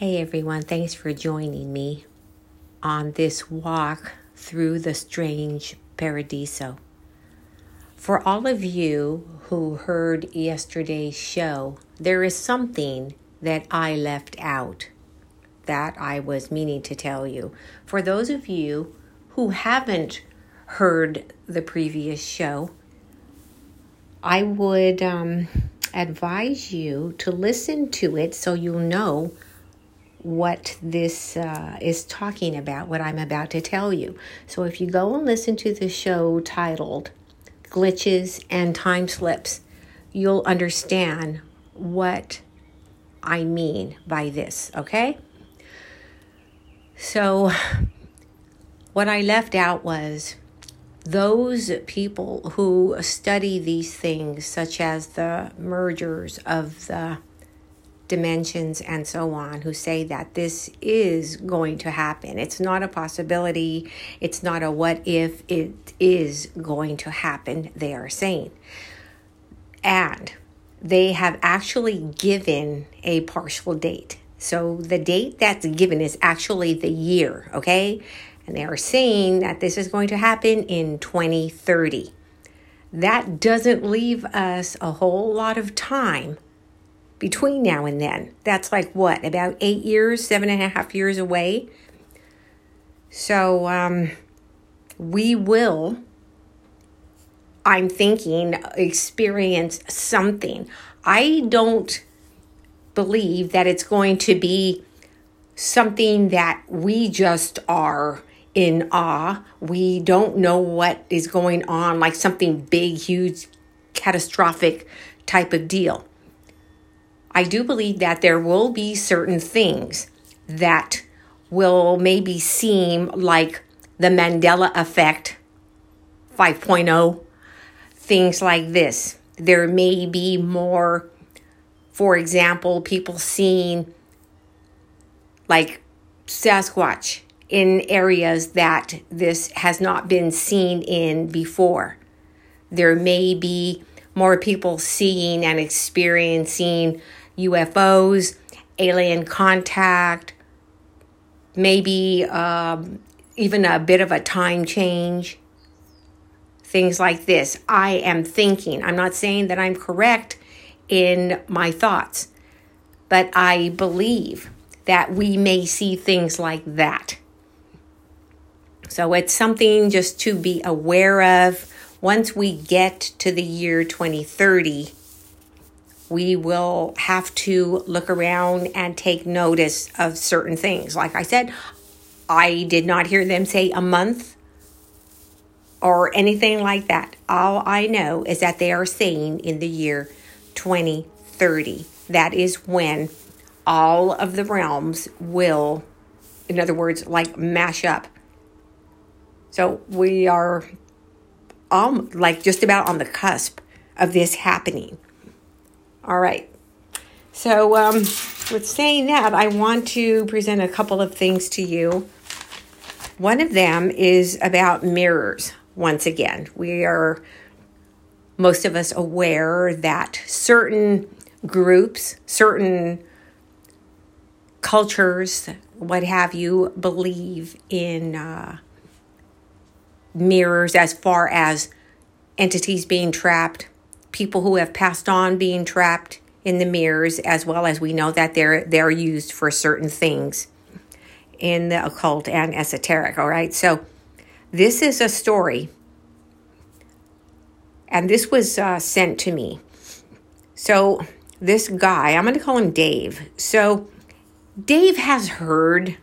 Hey everyone, thanks for joining me on this walk through the strange paradiso. For all of you who heard yesterday's show, there is something that I left out that I was meaning to tell you. For those of you who haven't heard the previous show, I would um, advise you to listen to it so you'll know what this uh, is talking about, what I'm about to tell you. So if you go and listen to the show titled Glitches and Time Slips, you'll understand what I mean by this, okay? So, what I left out was those people who study these things, such as the mergers of the dimensions and so on who say that this is going to happen. It's not a possibility, it's not a what if, it is going to happen, they are saying. And they have actually given a partial date. So the date that's given is actually the year, okay? And they are saying that this is going to happen in 2030. That doesn't leave us a whole lot of time between now and then. That's like what, about eight years, seven and a half years away? So um, we will, I'm thinking, experience something. I don't believe that it's going to be something that we just are in awe. We don't know what is going on, like something big, huge, catastrophic type of deal. I do believe that there will be certain things that will maybe seem like the Mandela effect 5.0, things like this. There may be more, for example, people seeing like Sasquatch in areas that this has not been seen in before. There may be more people seeing and experiencing UFOs, alien contact, maybe um, even a bit of a time change, things like this. I am thinking, I'm not saying that I'm correct in my thoughts, but I believe that we may see things like that. So it's something just to be aware of once we get to the year 2030 we will have to look around and take notice of certain things. Like I said, I did not hear them say a month or anything like that. All I know is that they are saying in the year 2030. That is when all of the realms will, in other words, like mash up. So we are um, like just about on the cusp of this happening. All right. So, um, with saying that, I want to present a couple of things to you. One of them is about mirrors. Once again, we are most of us aware that certain groups, certain cultures, what have you, believe in uh, mirrors as far as entities being trapped people who have passed on being trapped in the mirrors, as well as we know that they're they're used for certain things in the occult and esoteric. All right, so this is a story, and this was uh, sent to me. So this guy, I'm going to call him Dave. So Dave has heard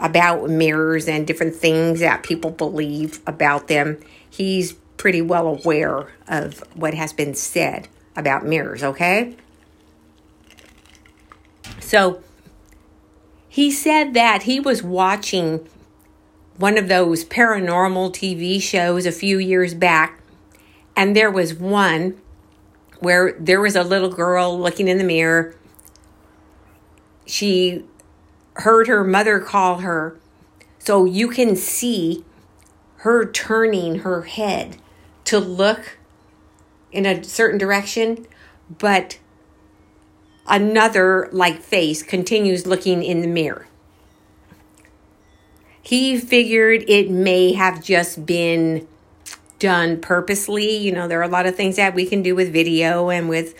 about mirrors and different things that people believe about them. He's pretty well aware of what has been said about mirrors, okay? So he said that he was watching one of those paranormal TV shows a few years back, and there was one where there was a little girl looking in the mirror. She heard her mother call her, so you can see her turning her head to look in a certain direction, but another like face continues looking in the mirror. He figured it may have just been done purposely. You know, there are a lot of things that we can do with video and with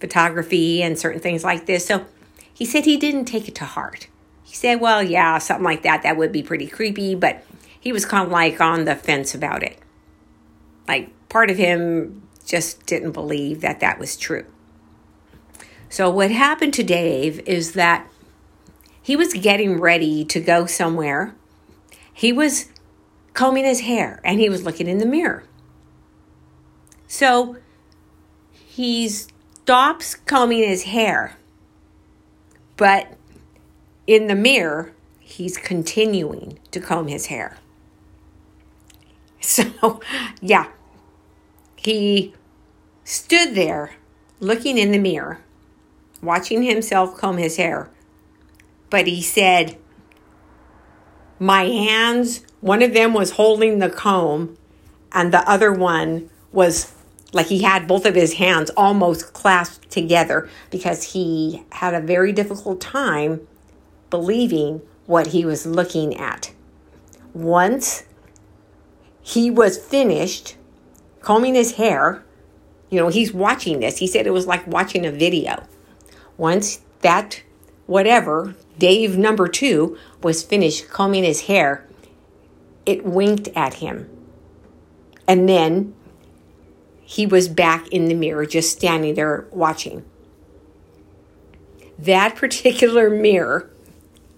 photography and certain things like this. So he said he didn't take it to heart. He said, well, yeah, something like that, that would be pretty creepy, but he was kind of like on the fence about it. Like part of him just didn't believe that that was true. So, what happened to Dave is that he was getting ready to go somewhere. He was combing his hair and he was looking in the mirror. So, he stops combing his hair, but in the mirror, he's continuing to comb his hair. So, yeah, he stood there looking in the mirror watching himself comb his hair. But he said, My hands, one of them was holding the comb, and the other one was like he had both of his hands almost clasped together because he had a very difficult time believing what he was looking at. Once he was finished combing his hair, you know, he's watching this. He said it was like watching a video. Once that, whatever, Dave number two was finished combing his hair, it winked at him. And then he was back in the mirror, just standing there watching. That particular mirror,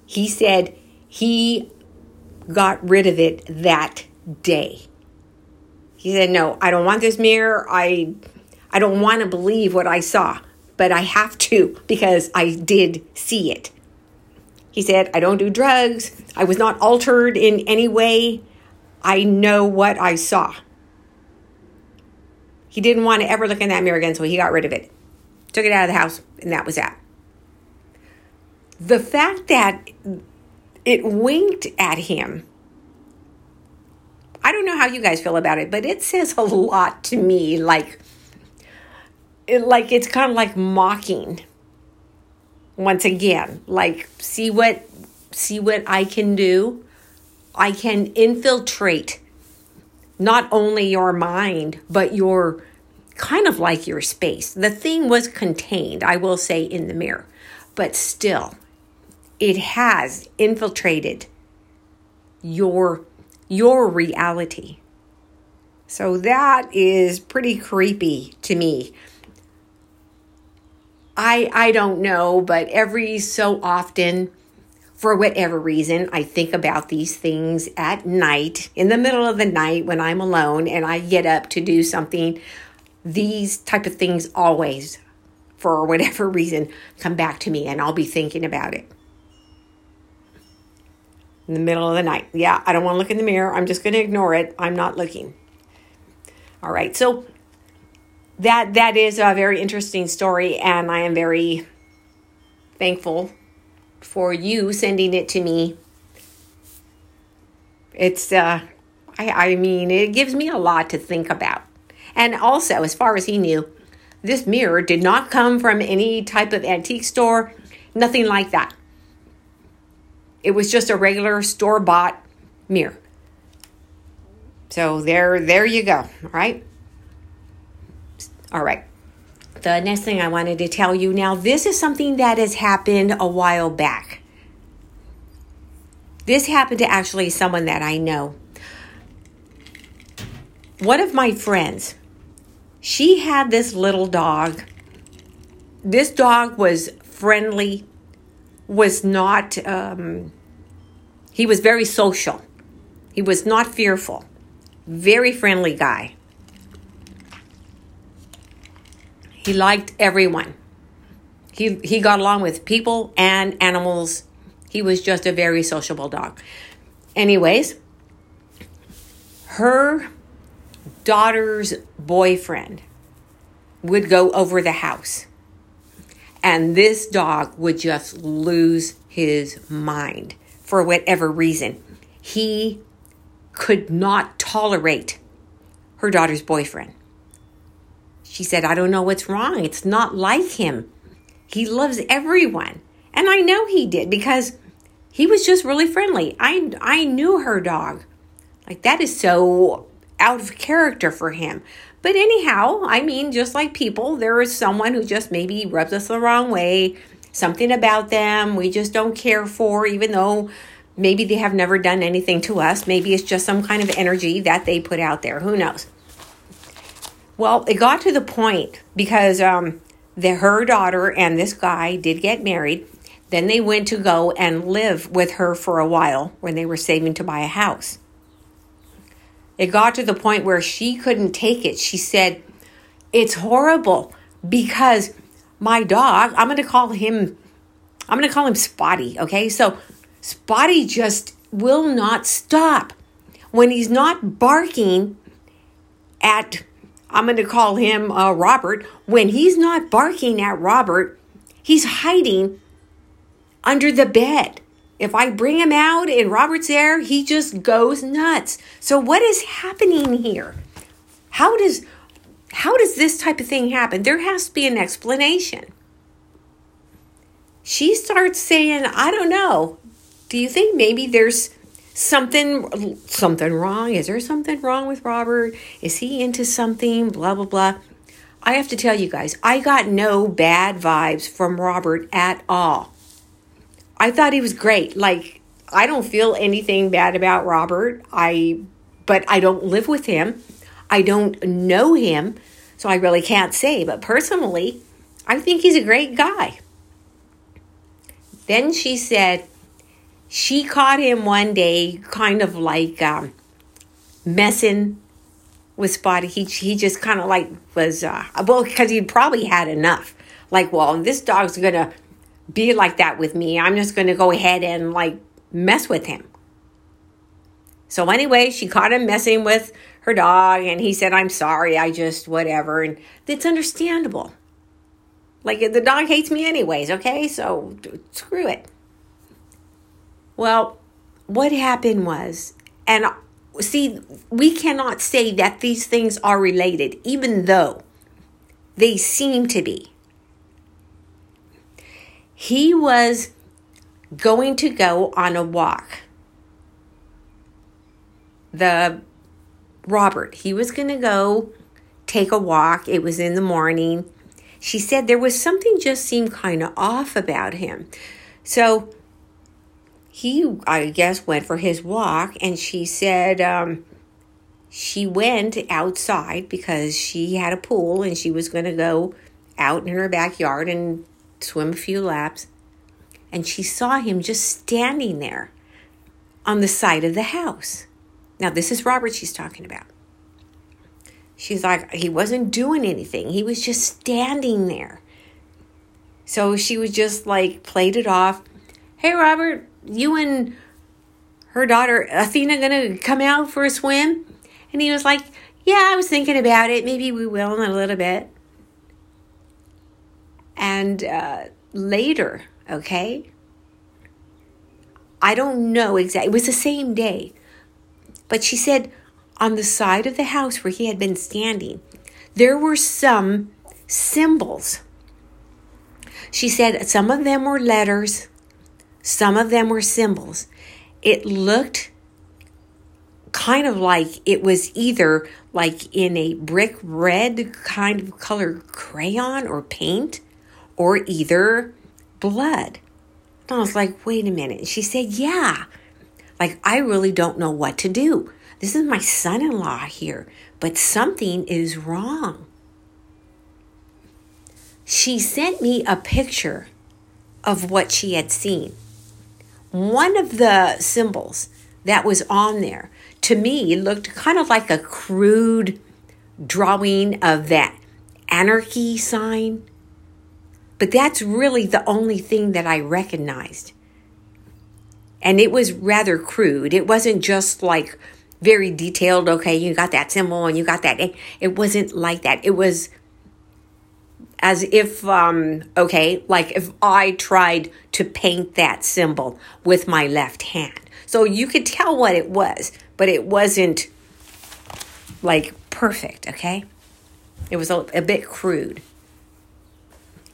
he said he got rid of it that day. He said, "No, I don't want this mirror. I I don't want to believe what I saw but I have to because I did see it. He said, I don't do drugs. I was not altered in any way. I know what I saw. He didn't want to ever look in that mirror again, so he got rid of it. Took it out of the house, and that was that. The fact that it winked at him, I don't know how you guys feel about it, but it says a lot to me. Like, it, like it's kind of like mocking once again like see what see what i can do i can infiltrate not only your mind but your kind of like your space the thing was contained i will say in the mirror but still it has infiltrated your your reality so that is pretty creepy to me I I don't know, but every so often for whatever reason, I think about these things at night, in the middle of the night when I'm alone and I get up to do something. These type of things always, for whatever reason, come back to me and I'll be thinking about it. In the middle of the night. Yeah, I don't want to look in the mirror. I'm just going to ignore it. I'm not looking. All right. So that that is a very interesting story and i am very thankful for you sending it to me it's uh i i mean it gives me a lot to think about and also as far as he knew this mirror did not come from any type of antique store nothing like that it was just a regular store bought mirror so there there you go all right all right. The next thing I wanted to tell you now, this is something that has happened a while back. This happened to actually someone that I know. One of my friends, she had this little dog. This dog was friendly, was not, um, he was very social. He was not fearful. Very friendly guy. He liked everyone. He, he got along with people and animals. He was just a very sociable dog. Anyways, her daughter's boyfriend would go over the house. And this dog would just lose his mind for whatever reason. He could not tolerate her daughter's boyfriend. She said, I don't know what's wrong. It's not like him. He loves everyone. And I know he did because he was just really friendly. I I knew her dog. Like that is so out of character for him. But anyhow, I mean, just like people, there is someone who just maybe rubs us the wrong way, something about them we just don't care for, even though maybe they have never done anything to us. Maybe it's just some kind of energy that they put out there. Who knows? Well, it got to the point because um, the, her daughter and this guy did get married. Then they went to go and live with her for a while when they were saving to buy a house. It got to the point where she couldn't take it. She said, It's horrible because my dog, I'm going to call him, I'm going to call him Spotty, okay? So Spotty just will not stop. When he's not barking at, I'm going to call him uh, Robert, when he's not barking at Robert, he's hiding under the bed. If I bring him out and Robert's there, he just goes nuts. So what is happening here? How does how does this type of thing happen? There has to be an explanation. She starts saying, I don't know. Do you think maybe there's something something wrong? Is there something wrong with Robert? Is he into something? Blah blah blah. I have to tell you guys, I got no bad vibes from Robert at all. I thought he was great. Like I don't feel anything bad about Robert. I but I don't live with him. I don't know him, so I really can't say, but personally, I think he's a great guy. Then she said she caught him one day kind of like um, messing with Spotty. He, he just kind of like was, uh, well, because he'd probably had enough. Like, well, this dog's to be like that with me. I'm just going to go ahead and like mess with him. So anyway, she caught him messing with her dog and he said, "I'm sorry. I just whatever." And it's understandable. Like the dog hates me anyways, okay? So screw it. Well, what happened was and see, we cannot say that these things are related even though they seem to be he was going to go on a walk. The Robert, he was going to go take a walk. It was in the morning. She said there was something just seemed kind of off about him. So he, I guess, went for his walk, and she said um, she went outside because she had a pool and she was going to go out in her backyard and swim a few laps, and she saw him just standing there on the side of the house. Now, this is Robert she's talking about. She's like, he wasn't doing anything, he was just standing there. So she was just like, played it off. Hey, Robert, you and her daughter Athena gonna come out for a swim? And he was like, Yeah, I was thinking about it. Maybe we will in a little bit. And uh, later, okay, I don't know exactly, it was the same day, but she said on the side of the house where he had been standing, there were some symbols. She said some of them were letters, some of them were symbols. It looked kind of like it was either like in a brick red kind of color crayon or paint or either blood. And I was like, wait a minute. she said, yeah. Like, I really don't know what to do. This is my son in law here, but something is wrong. She sent me a picture of what she had seen. One of the symbols that was on there to me looked kind of like a crude drawing of that anarchy sign but that's really the only thing that I recognized. And it was rather crude. It wasn't just like very detailed, okay, you got that symbol and you got that. It wasn't like that. It was as if, um, okay, like if I tried to paint that symbol with my left hand. So you could tell what it was, but it wasn't like perfect, okay? It was a, a bit crude.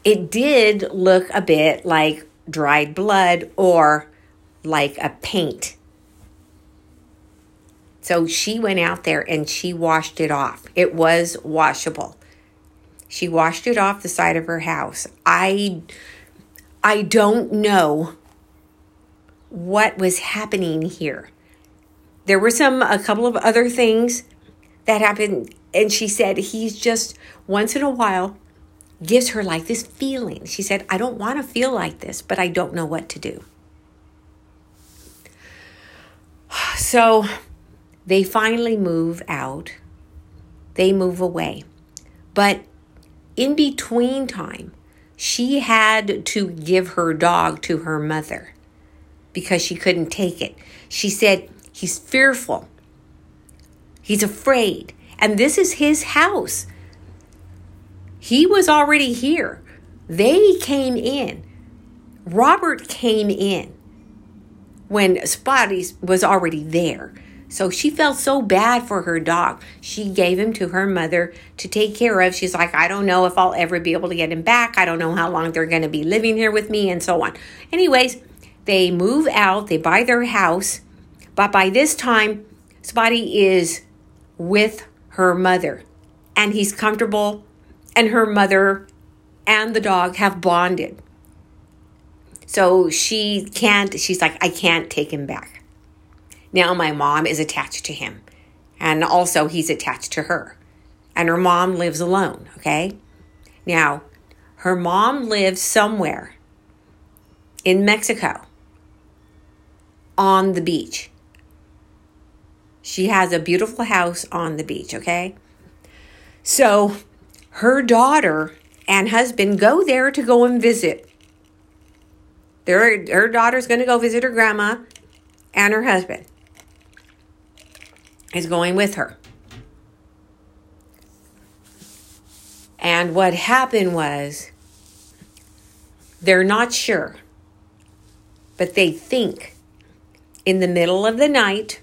It did look a bit like dried blood or like a paint. So she went out there and she washed it off. It was washable. She washed it off the side of her house. I I don't know what was happening here. There were some a couple of other things that happened and she said he's just once in a while gives her like this feeling. She said, I don't want to feel like this, but I don't know what to do. So they finally move out, they move away. But in between time, she had to give her dog to her mother because she couldn't take it. She said, He's fearful, he's afraid, and this is his house. He was already here. They came in. Robert came in when Spotty was already there. So she felt so bad for her dog. She gave him to her mother to take care of. She's like, I don't know if I'll ever be able to get him back. I don't know how long they're going to be living here with me, and so on. Anyways, they move out, they buy their house, but by this time, Spotty is with her mother and he's comfortable and her mother and the dog have bonded. So she can't, she's like, I can't take him back. Now my mom is attached to him, and also he's attached to her. And her mom lives alone, okay? Now, her mom lives somewhere in Mexico on the beach. She has a beautiful house on the beach, okay? So her daughter and husband go there to go and visit. Their, her daughter's going to go visit her grandma, and her husband is going with her. And what happened was they're not sure, but they think in the middle of the night,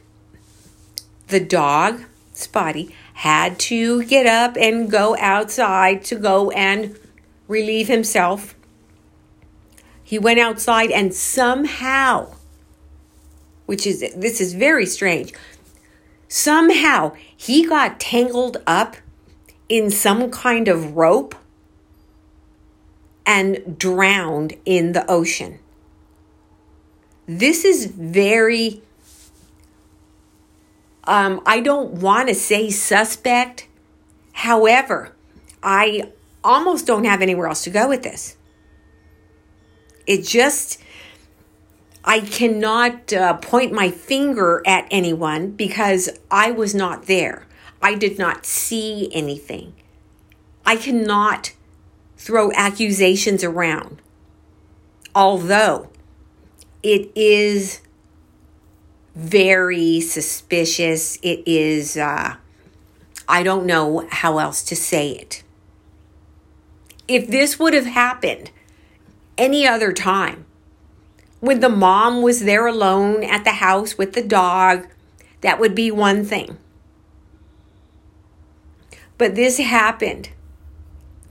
the dog, Spotty, had to get up and go outside to go and relieve himself. He went outside and somehow, which is this is very strange, somehow he got tangled up in some kind of rope and drowned in the ocean. This is very um, I don't want to say suspect. However, I almost don't have anywhere else to go with this. It just, I cannot uh, point my finger at anyone because I was not there. I did not see anything. I cannot throw accusations around. Although it is very suspicious. It is, uh, I don't know how else to say it. If this would have happened any other time, when the mom was there alone at the house with the dog, that would be one thing. But this happened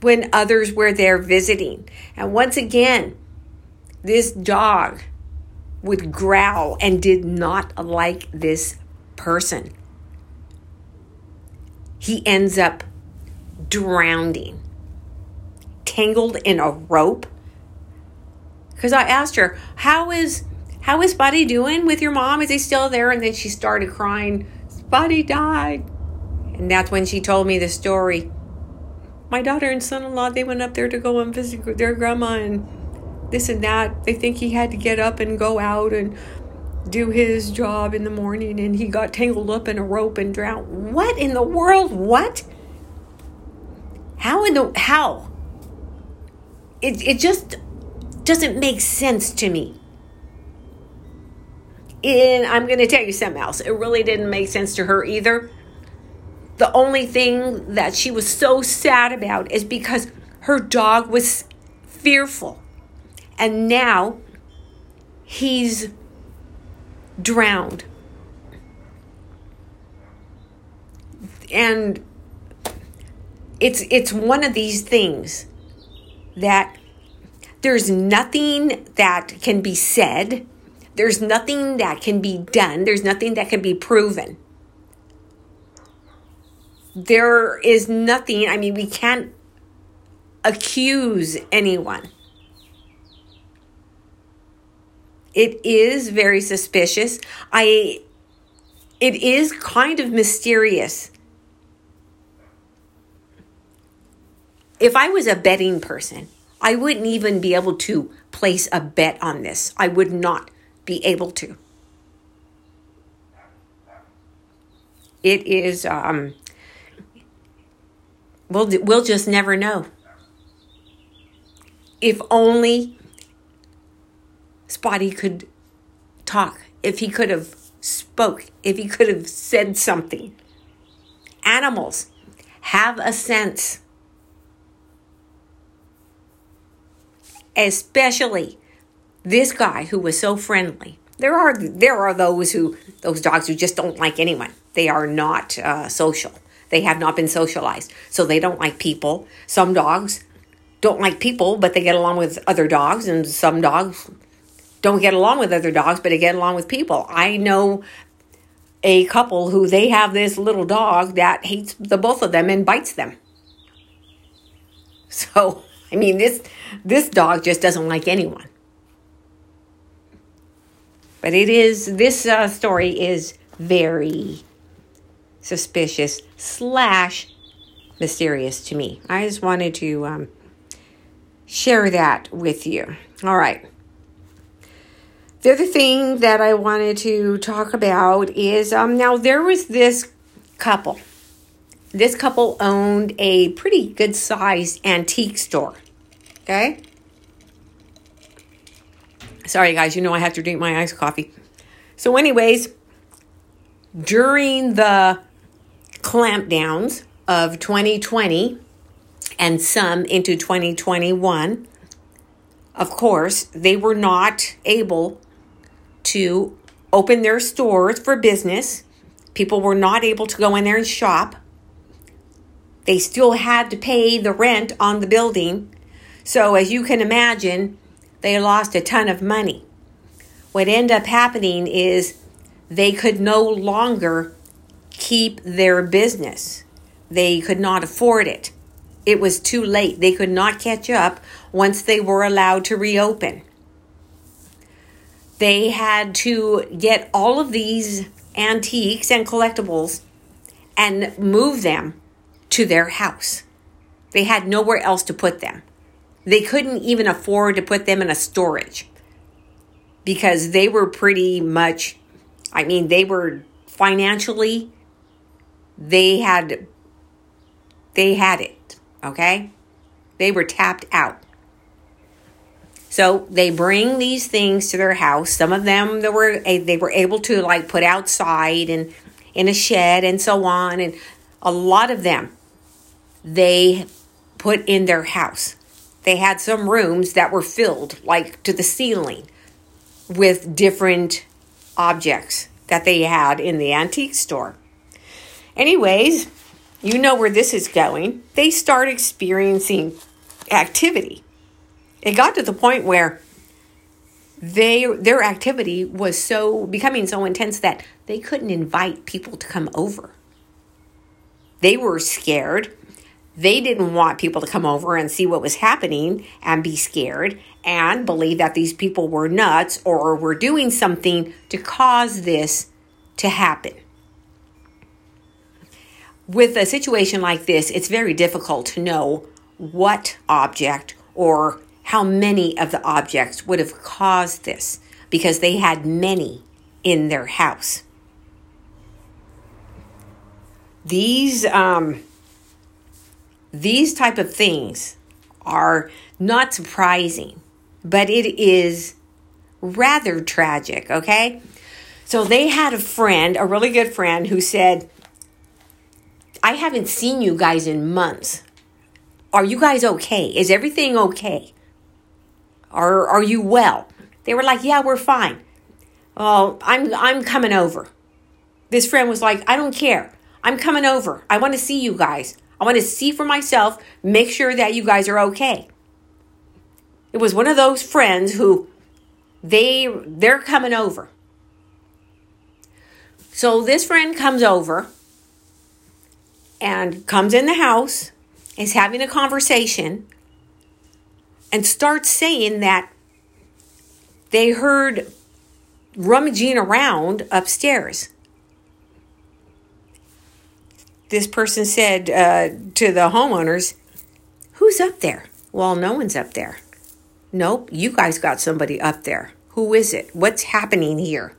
when others were there visiting. And once again, this dog would growl and did not like this person. He ends up drowning, tangled in a rope. Because I asked her, "How is how is Buddy doing with your mom? Is he still there?" And then she started crying. Buddy died, and that's when she told me the story. My daughter and son-in-law they went up there to go and visit their grandma and this and that. They think he had to get up and go out and do his job in the morning and he got tangled up in a rope and drowned. What in the world? What? How in the how? It it just doesn't make sense to me. And I'm going to tell you something else. It really didn't make sense to her either. The only thing that she was so sad about is because her dog was fearful. And now he's drowned. And it's it's one of these things that there's nothing that can be said, there's nothing that can be done, there's nothing that can be proven. There is nothing, I mean, we can't accuse anyone. It is very suspicious. I it is kind of mysterious. If I was a betting person, I wouldn't even be able to place a bet on this. I would not be able to. It is um we'll we'll just never know. If only Spotty could talk, if he could have spoke, if he could have said something. Animals have a sense. Especially this guy who was so friendly. There are there are those who those dogs who just don't like anyone. They are not uh, social. They have not been socialized, so they don't like people. Some dogs don't like people, but they get along with other dogs, and some dogs don't get along with other dogs, but they get along with people. I know a couple who they have this little dog that hates the both of them and bites them. So, I mean, this this dog just doesn't like anyone. But it is this uh, story is very suspicious slash mysterious to me. I just wanted to um, share that with you. All right. The other thing that I wanted to talk about is um, now there was this couple. This couple owned a pretty good sized antique store. Okay? Sorry, guys, you know I have to drink my iced coffee. So, anyways, during the clampdowns of 2020 and some into 2021, of course, they were not able to open their stores for business. People were not able to go in there and shop. They still had to pay the rent on the building. So, as you can imagine, they lost a ton of money. What ended up happening is they could no longer keep their business. They could not afford it. It was too late. They could not catch up once they were allowed to reopen they had to get all of these antiques and collectibles and move them to their house. They had nowhere else to put them. They couldn't even afford to put them in a storage because they were pretty much, I mean, they were financially, they had, they had it, okay? They were tapped out. So they bring these things to their house. Some of them that were eh, they were able to like put outside and in a shed and so on, and a lot of them they put in their house. They had some rooms that were filled like to the ceiling with different objects that they had in the antique store. Anyways, you know where this is going. They start experiencing activity it got to the point where they their activity was so becoming so intense that they couldn't invite people to come over. They were scared. They didn't want people to come over and see what was happening and be scared and believe that these people were nuts or were doing something to cause this to happen. With a situation like this, it's very difficult to know what object or how many of the objects would have caused this because they had many in their house. These um, these type of things are not surprising, but it is rather tragic, okay? So they had a friend, a really good friend, who said, I haven't seen you guys in months. Are you guys okay? Is everything okay? Are are you well? They were like, Yeah, we're fine. Oh, I'm I'm coming over. This friend was like, I don't care. I'm coming over. I want to see you guys. I want to see for myself, make sure that you guys are okay. It was one of those friends who they they're coming over. So this friend comes over and comes in the house, is having a conversation, and starts saying that they heard rummaging around upstairs. This person said uh, to the homeowners, Who's up there? Well, no one's up there. Nope, you guys got somebody up there. Who is it? What's happening here?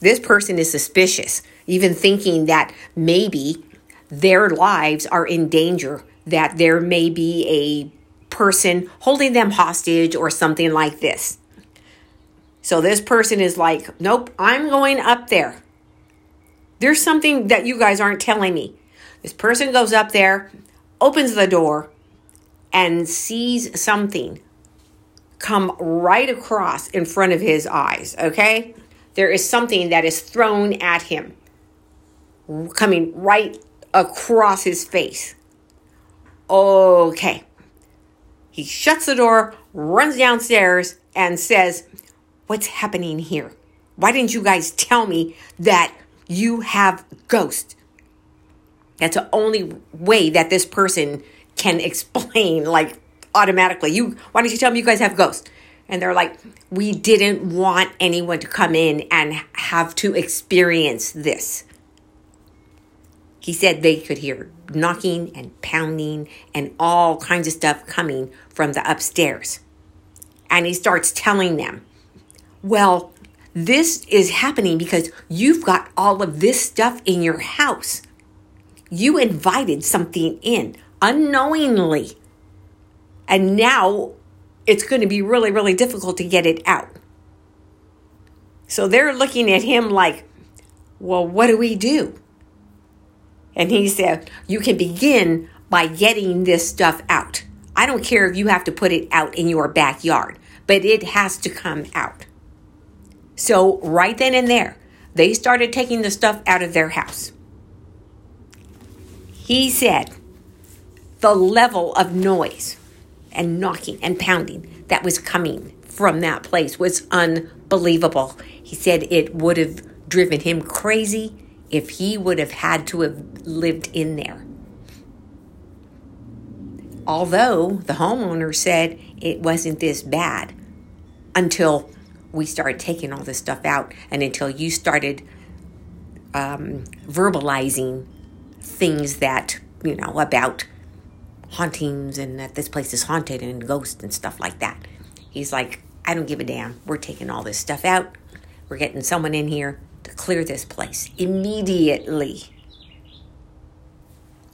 This person is suspicious, even thinking that maybe their lives are in danger, that there may be a person holding them hostage or something like this. So this person is like, nope, I'm going up there. There's something that you guys aren't telling me. This person goes up there, opens the door, and sees something come right across in front of his eyes, okay? There is something that is thrown at him, coming right across his face. Okay. He shuts the door, runs downstairs, and says, What's happening here? Why didn't you guys tell me that you have ghosts? That's the only way that this person can explain, like automatically. You why don't you tell me you guys have ghosts? And they're like, we didn't want anyone to come in and have to experience this. He said they could hear knocking and pounding and all kinds of stuff coming from the upstairs. And he starts telling them, well, this is happening because you've got all of this stuff in your house. You invited something in unknowingly. And now it's going to be really, really difficult to get it out. So they're looking at him like, well, what do we do? And he said, You can begin by getting this stuff out. I don't care if you have to put it out in your backyard, but it has to come out. So, right then and there, they started taking the stuff out of their house. He said the level of noise and knocking and pounding that was coming from that place was unbelievable. He said it would have driven him crazy if he would have had to have lived in there. Although the homeowner said it wasn't this bad until we started taking all this stuff out and until you started um, verbalizing things that, you know, about hauntings and that this place is haunted and ghosts and stuff like that. He's like, I don't give a damn. We're taking all this stuff out. We're getting someone in here clear this place immediately.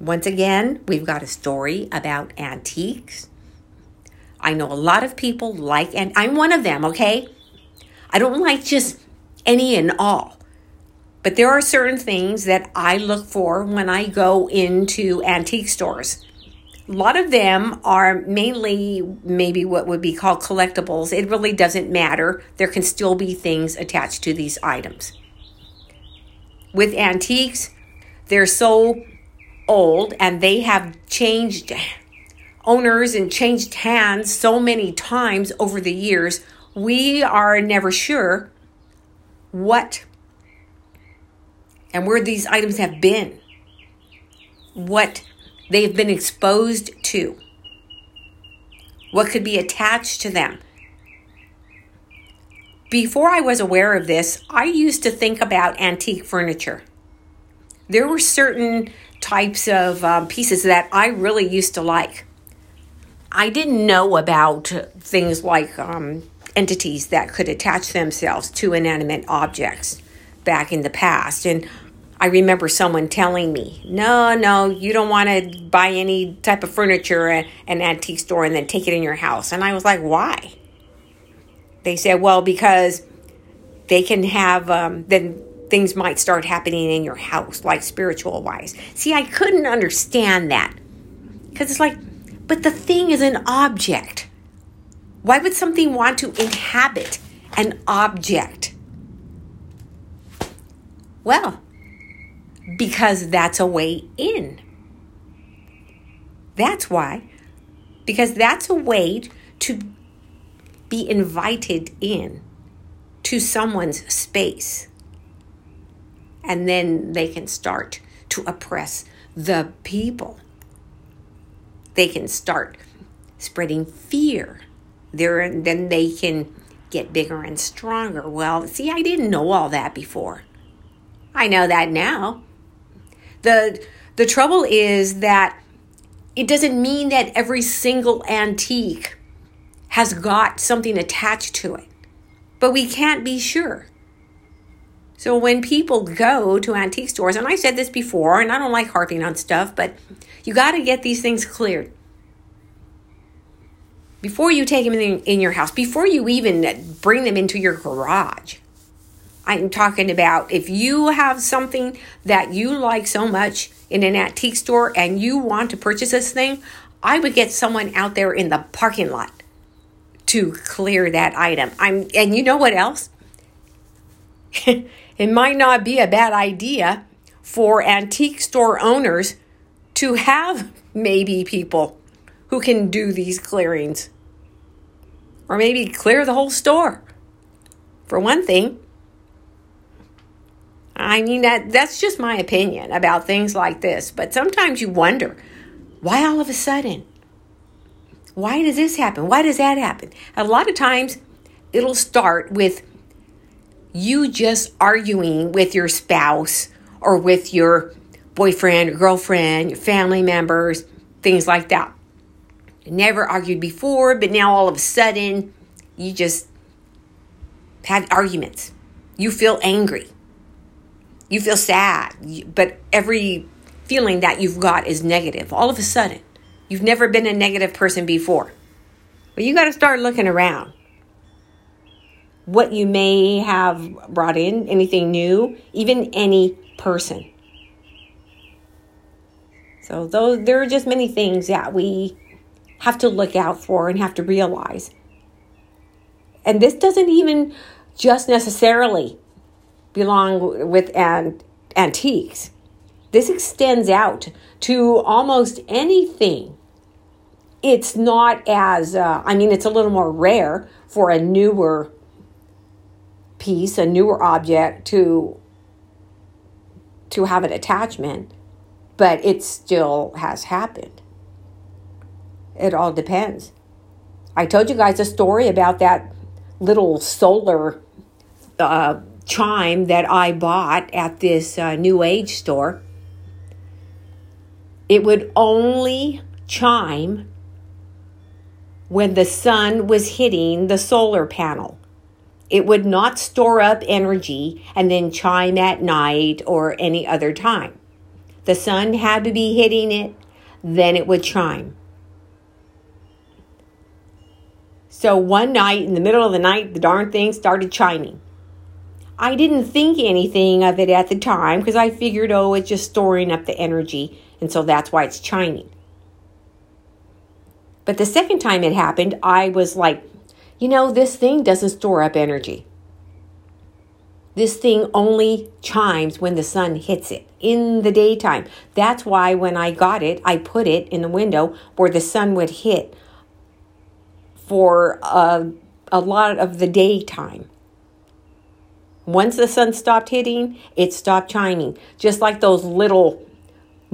Once again, we've got a story about antiques. I know a lot of people like, and I'm one of them, okay? I don't like just any and all. But there are certain things that I look for when I go into antique stores. A lot of them are mainly maybe what would be called collectibles. It really doesn't matter. There can still be things attached to these items with antiques, they're so old and they have changed owners and changed hands so many times over the years. We are never sure what and where these items have been, what they've been exposed to, what could be attached to them. Before I was aware of this, I used to think about antique furniture. There were certain types of um, pieces that I really used to like. I didn't know about things like um, entities that could attach themselves to inanimate objects back in the past. And I remember someone telling me, no, no, you don't want to buy any type of furniture at an antique store and then take it in your house. And I was like, why? They said, well, because they can have, um, then things might start happening in your house, like spiritual wise. See, I couldn't understand that. Because it's like, but the thing is an object. Why would something want to inhabit an object? Well, because that's a way in. That's why. Because that's a way to be invited in to someone's space. And then they can start to oppress the people. They can start spreading fear. There, then they can get bigger and stronger. Well, see, I didn't know all that before. I know that now. The the trouble is that it doesn't mean that every single antique has got something attached to it. But we can't be sure. So when people go to antique stores, and I said this before, and I don't like harping on stuff, but you got to get these things cleared. Before you take them in, in your house, before you even bring them into your garage. I'm talking about if you have something that you like so much in an antique store and you want to purchase this thing, I would get someone out there in the parking lot to clear that item. I'm and you know what else? it might not be a bad idea for antique store owners to have maybe people who can do these clearings. Or maybe clear the whole store. For one thing, I mean that that's just my opinion about things like this, but sometimes you wonder why all of a sudden why does this happen? Why does that happen? A lot of times it'll start with you just arguing with your spouse or with your boyfriend or girlfriend, your family members, things like that. never argued before, but now all of a sudden you just have arguments. You feel angry you feel sad, but every feeling that you've got is negative. All of a sudden, you've never been a negative person before. But you got to start looking around. What you may have brought in, anything new, even any person. So those there are just many things that we have to look out for and have to realize. And this doesn't even just necessarily belong with an, antiques. This extends out to almost anything. It's not as, uh, I mean, it's a little more rare for a newer piece, a newer object to to have an attachment, but it still has happened. It all depends. I told you guys a story about that little solar uh, chime that I bought at this uh, New Age store, it would only chime when the sun was hitting the solar panel. It would not store up energy and then chime at night or any other time. The sun had to be hitting it, then it would chime. So one night in the middle of the night, the darn thing started chiming. I didn't think anything of it at the time because I figured, oh, it's just storing up the energy, and so that's why it's chiming. But the second time it happened, I was like, you know, this thing doesn't store up energy. This thing only chimes when the sun hits it in the daytime. That's why when I got it, I put it in the window where the sun would hit for a, a lot of the daytime. Once the sun stopped hitting, it stopped chiming. Just like those little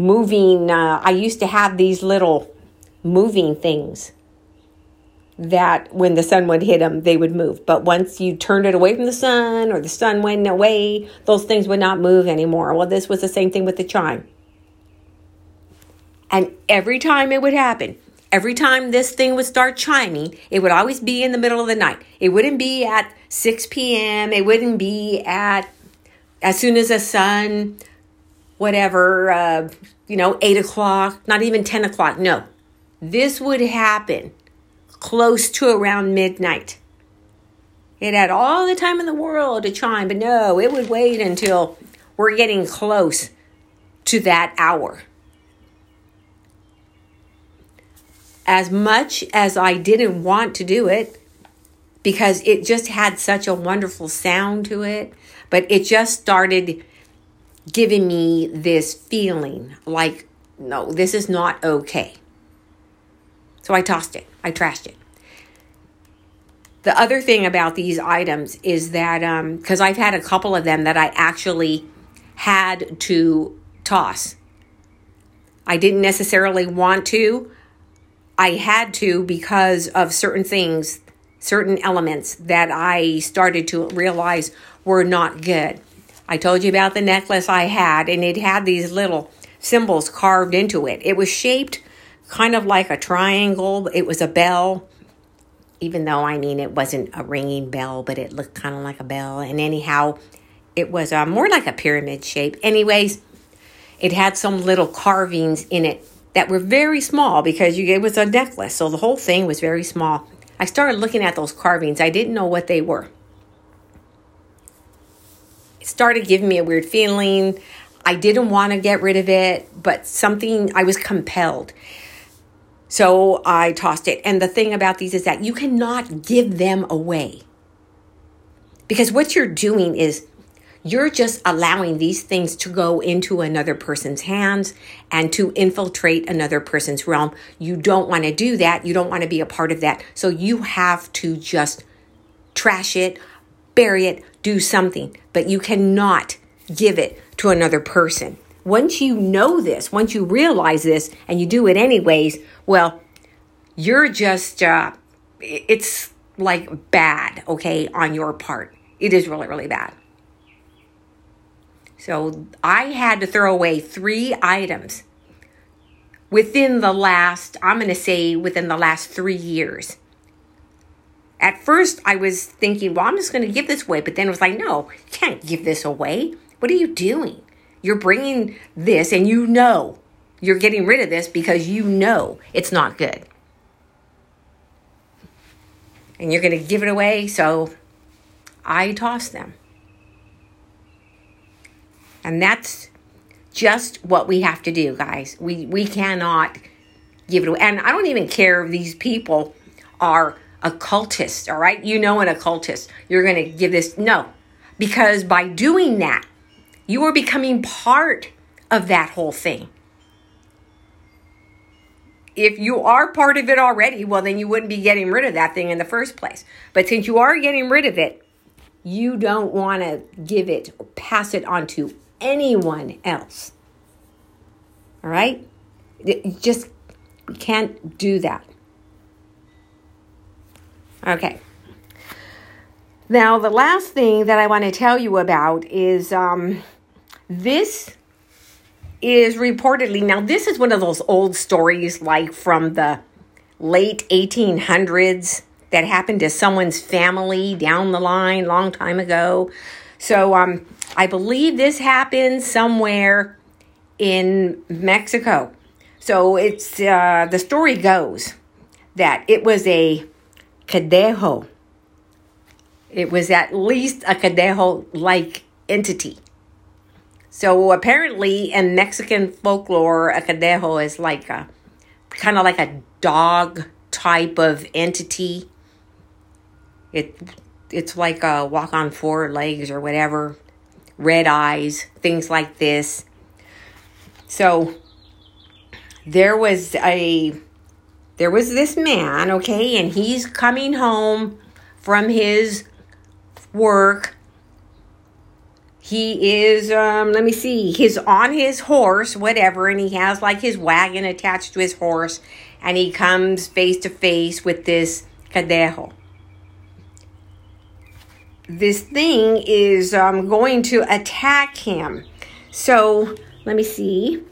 moving, uh, I used to have these little moving things that when the sun would hit them, they would move. But once you turned it away from the sun or the sun went away, those things would not move anymore. Well, this was the same thing with the chime. And every time it would happen, every time this thing would start chiming, it would always be in the middle of the night. It wouldn't be at 6 p.m., it wouldn't be at as soon as the sun, whatever, uh, you know, 8 o'clock, not even 10 o'clock. No, this would happen close to around midnight. It had all the time in the world to chime, but no, it would wait until we're getting close to that hour. as much as I didn't want to do it because it just had such a wonderful sound to it, but it just started giving me this feeling like, no, this is not okay. So I tossed it, I trashed it. the other thing about these items is that um because um, I've had a couple of them that I actually had to toss. I didn't necessarily want to. I had to because of certain things, certain elements that I started to realize were not good. I told you about the necklace I had, and it had these little symbols carved into it. It was shaped kind of like a triangle, it was a bell even though I mean it wasn't a ringing bell, but it looked kind of like a bell. And anyhow, it was uh, more like a pyramid shape. Anyways, it had some little carvings in it that were very small because you, it was a necklace, so the whole thing was very small. I started looking at those carvings. I didn't know what they were. Started giving me a weird feeling. I didn't want to get rid of it, but something I was compelled. So I tossed it. And the thing about these is that you cannot give them away. Because what you're doing is you're just allowing these things to go into another person's hands and to infiltrate another person's realm. You don't want to do that. You don't want to be a part of that. So you have to just trash it, bury it, do something. But you cannot give it to another person. Once you know this, once you realize this, and you do it anyways, well, you're just, uh, it's like bad, okay, on your part. It is really, really bad. So I had to throw away three items within the last, I'm going to say within the last three years. At first, I was thinking, well, I'm just going to give this away. But then it was like, no, you can't give this away. What are you doing? You're bringing this and you know you're getting rid of this because you know it's not good. And you're going to give it away, so I toss them. And that's just what we have to do, guys. We we cannot give it away. And I don't even care if these people are occultists, all right? You know an occultist. You're going to give this no. Because by doing that, you are becoming part of that whole thing. If you are part of it already, well, then you wouldn't be getting rid of that thing in the first place. But since you are getting rid of it, you don't want to give it or pass it on to anyone else. All right? You just can't do that. Okay. Now, the last thing that I want to tell you about is um, this is reportedly, now, this is one of those old stories like from the late 1800s that happened to someone's family down the line long time ago. So, um, I believe this happened somewhere in Mexico. So it's uh, the story goes that it was a cadejo. It was at least a cadejo like entity. So apparently, in Mexican folklore, a cadejo is like a kind of like a dog type of entity. It it's like a walk on four legs or whatever, red eyes, things like this. So there was a there was this man, okay, and he's coming home from his work. He is um let me see he's on his horse whatever and he has like his wagon attached to his horse and he comes face to face with this cadejo. This thing is um, going to attack him. So let me see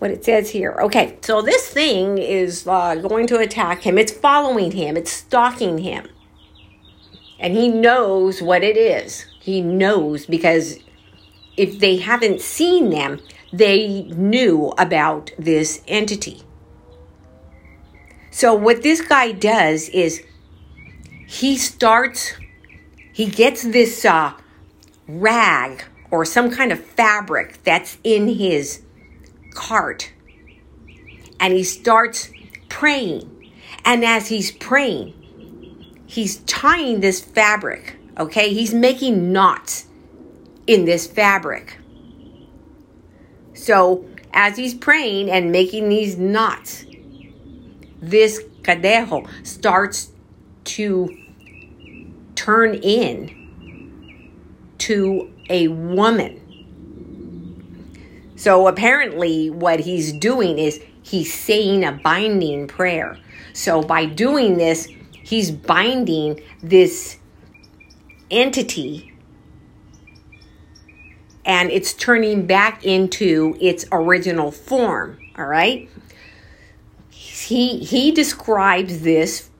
what it says here. Okay so this thing is uh, going to attack him. It's following him. It's stalking him. And he knows what it is. He knows because if they haven't seen them, they knew about this entity. So, what this guy does is he starts, he gets this uh, rag or some kind of fabric that's in his cart and he starts praying. And as he's praying, he's tying this fabric, okay? He's making knots in this fabric. So, as he's praying and making these knots, this cadejo starts to turn in to a woman. So apparently, what he's doing is he's saying a binding prayer. So by doing this, he's binding this entity and it's turning back into its original form, all right? He he describes this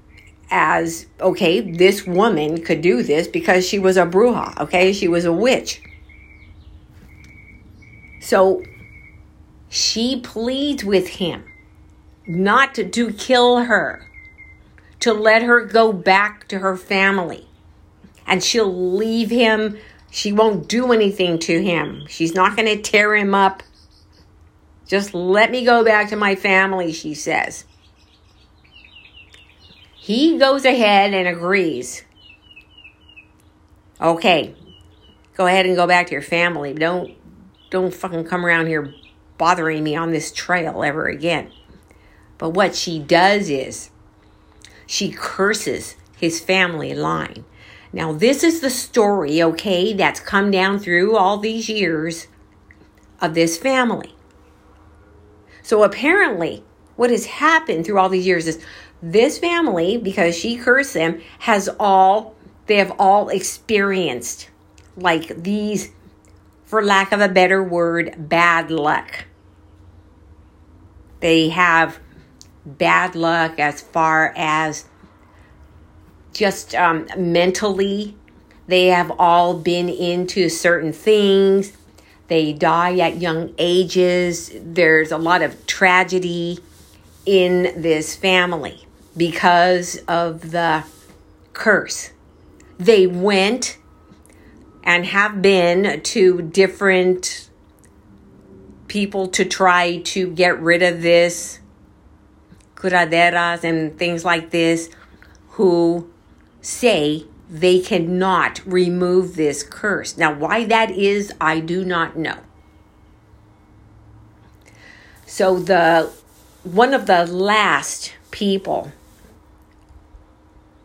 as okay, this woman could do this because she was a bruja, okay? She was a witch. So she pleads with him not to, kill her, to let her go back to her family. And she'll leave him. She won't do anything to him. She's not going to tear him up. Just let me go back to my family, she says. He goes ahead and agrees. Okay, go ahead and go back to your family. Don't don't fucking come around here bothering me on this trail ever again. But what she does is she curses his family line. Now, this is the story, okay, that's come down through all these years of this family. So apparently, what has happened through all these years is this family, because she cursed them, has all, they have all experienced like these, for lack of a better word, bad luck. They have bad luck as far as just um, mentally. They have all been into certain things. They die at young ages. There's a lot of tragedy in this family because of the curse. They went and have been to different people to try to get rid of this, curanderas and things like this, who say they cannot remove this curse. Now, why that is, I do not know. So the one of the last people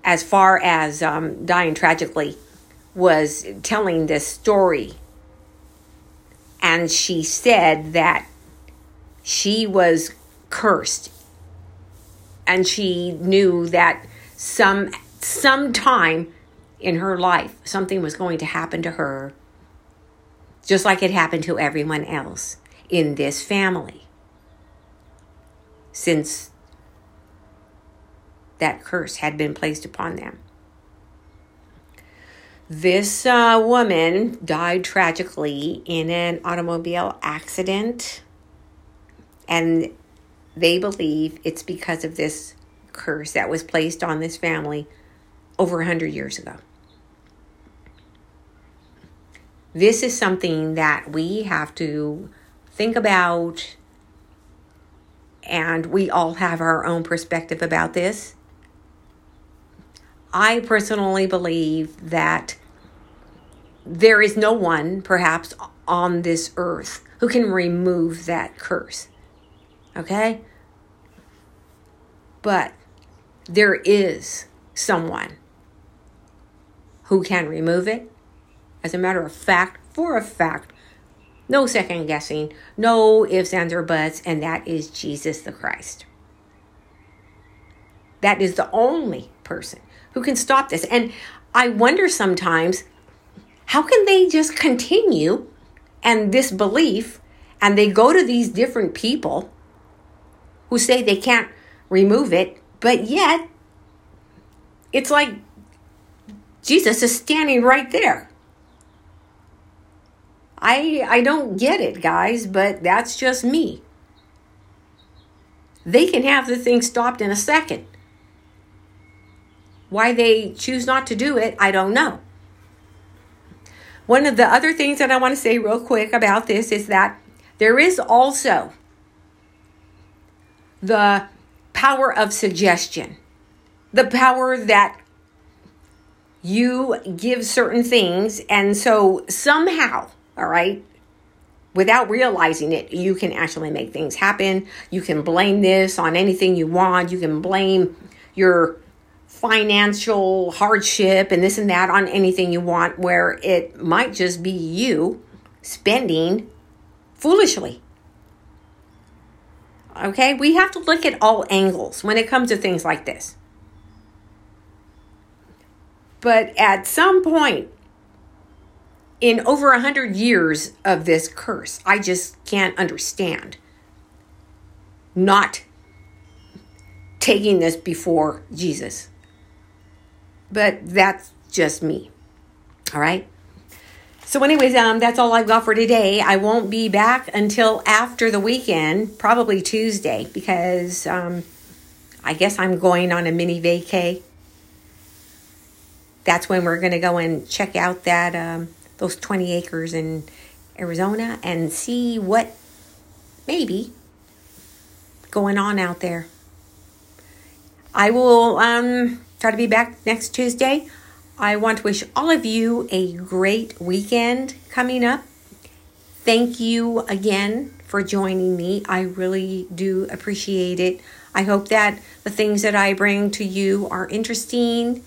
as far as um, dying tragically, was telling this story. And she said that she was cursed. And she knew that some sometime in her life something was going to happen to her just like it happened to everyone else in this family since that curse had been placed upon them. This uh, woman died tragically in an automobile accident, and they believe it's because of this curse that was placed on this family over 100 years ago. This is something that we have to think about, and we all have our own perspective about this. I personally believe that there is no one, perhaps, on this earth who can remove that curse. Okay? But there is someone who can remove it. As a matter of fact, for a fact, no second guessing, no ifs, ands, or buts, and that is Jesus the Christ. That is the only person who can stop this. And I wonder sometimes how can they just continue and this belief and they go to these different people who say they can't remove it, but yet it's like Jesus is standing right there. I I don't get it, guys, but that's just me. They can have the thing stopped in a second. Why they choose not to do it, I don't know. One of the other things that I want to say real quick about this is that there is also the power of suggestion, the power that you give certain things, and so somehow, all right, without realizing it, you can actually make things happen. You can blame this on anything you want. You can blame your financial hardship and this and that on anything you want, where it might just be you spending foolishly. Okay, we have to look at all angles when it comes to things like this. But at some point in over a hundred years of this curse, I just can't understand not taking this before Jesus. But that's just me. All right. So, anyways, um, that's all I've got for today. I won't be back until after the weekend, probably Tuesday, because um, I guess I'm going on a mini vacay. That's when we're going to go and check out that um, those 20 acres in Arizona and see what maybe going on out there. I will um, try to be back next Tuesday. I want to wish all of you a great weekend coming up. Thank you again for joining me. I really do appreciate it. I hope that the things that I bring to you are interesting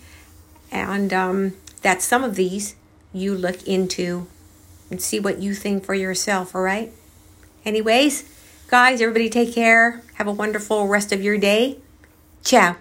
and um, that some of these you look into and see what you think for yourself, all right? Anyways, guys, everybody take care. Have a wonderful rest of your day. Ciao.